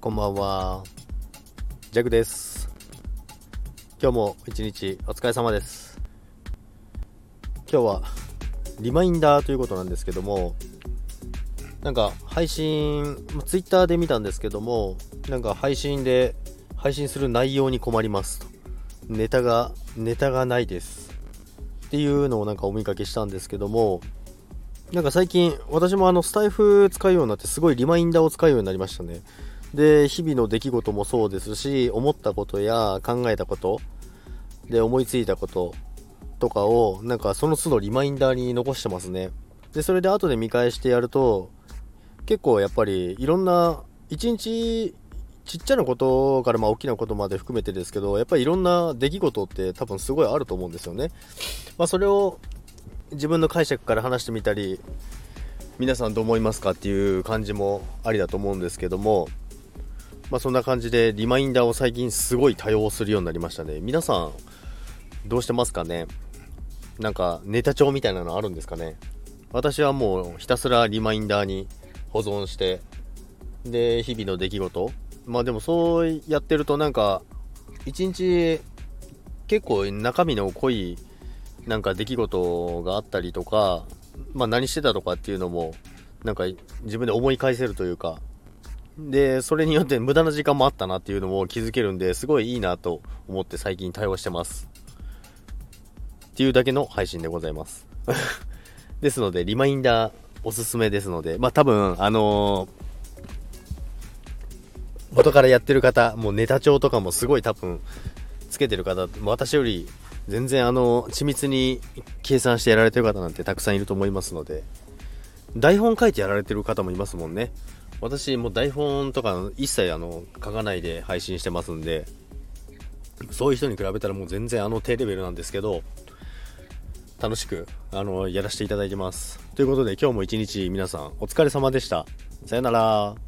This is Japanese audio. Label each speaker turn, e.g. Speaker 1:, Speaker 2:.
Speaker 1: こんばんは。ジャグです。今日も一日お疲れ様です。今日はリマインダーということなんですけども、なんか配信、ツイッターで見たんですけども、なんか配信で配信する内容に困りますと。ネタが、ネタがないです。っていうのをなんかお見かけしたんですけども、なんか最近私もあのスタイフ使うようになってすごいリマインダーを使うようになりましたね。で、日々の出来事もそうですし、思ったことや考えたこと、で、思いついたこととかを、なんかその都度リマインダーに残してますね。で、それで後で見返してやると、結構やっぱりいろんな、一日ちっちゃなことからまあ大きなことまで含めてですけど、やっぱりいろんな出来事って多分すごいあると思うんですよね。まあそれを自分の解釈から話してみたり、皆さんどう思いますかっていう感じもありだと思うんですけども、まあそんな感じでリマインダーを最近すごい多用するようになりましたね。皆さんどうしてますかね？なんかネタ帳みたいなのあるんですかね？私はもうひたすらリマインダーに保存して、で、日々の出来事。まあでもそうやってるとなんか、一日結構中身の濃いなんか出来事があったりとか、まあ何してたとかっていうのも、なんか自分で思い返せるというか、で、それによって無駄な時間もあったなっていうのも気づけるんで、すごいいいなと思って最近対応してます。っていうだけの配信でございます。ですので、リマインダーおすすめですので、まあ多分、あのー元からやってる方、もうネタ帳とかもすごい多分、つけてる方、私より全然あの、緻密に計算してやられてる方なんてたくさんいると思いますので、台本書いてやられてる方もいますもんね。私も台本とか一切あの、書かないで配信してますんで、そういう人に比べたらもう全然あの低レベルなんですけど、楽しく、あの、やらせていただいてます。ということで今日も一日皆さんお疲れ様でした。さよなら。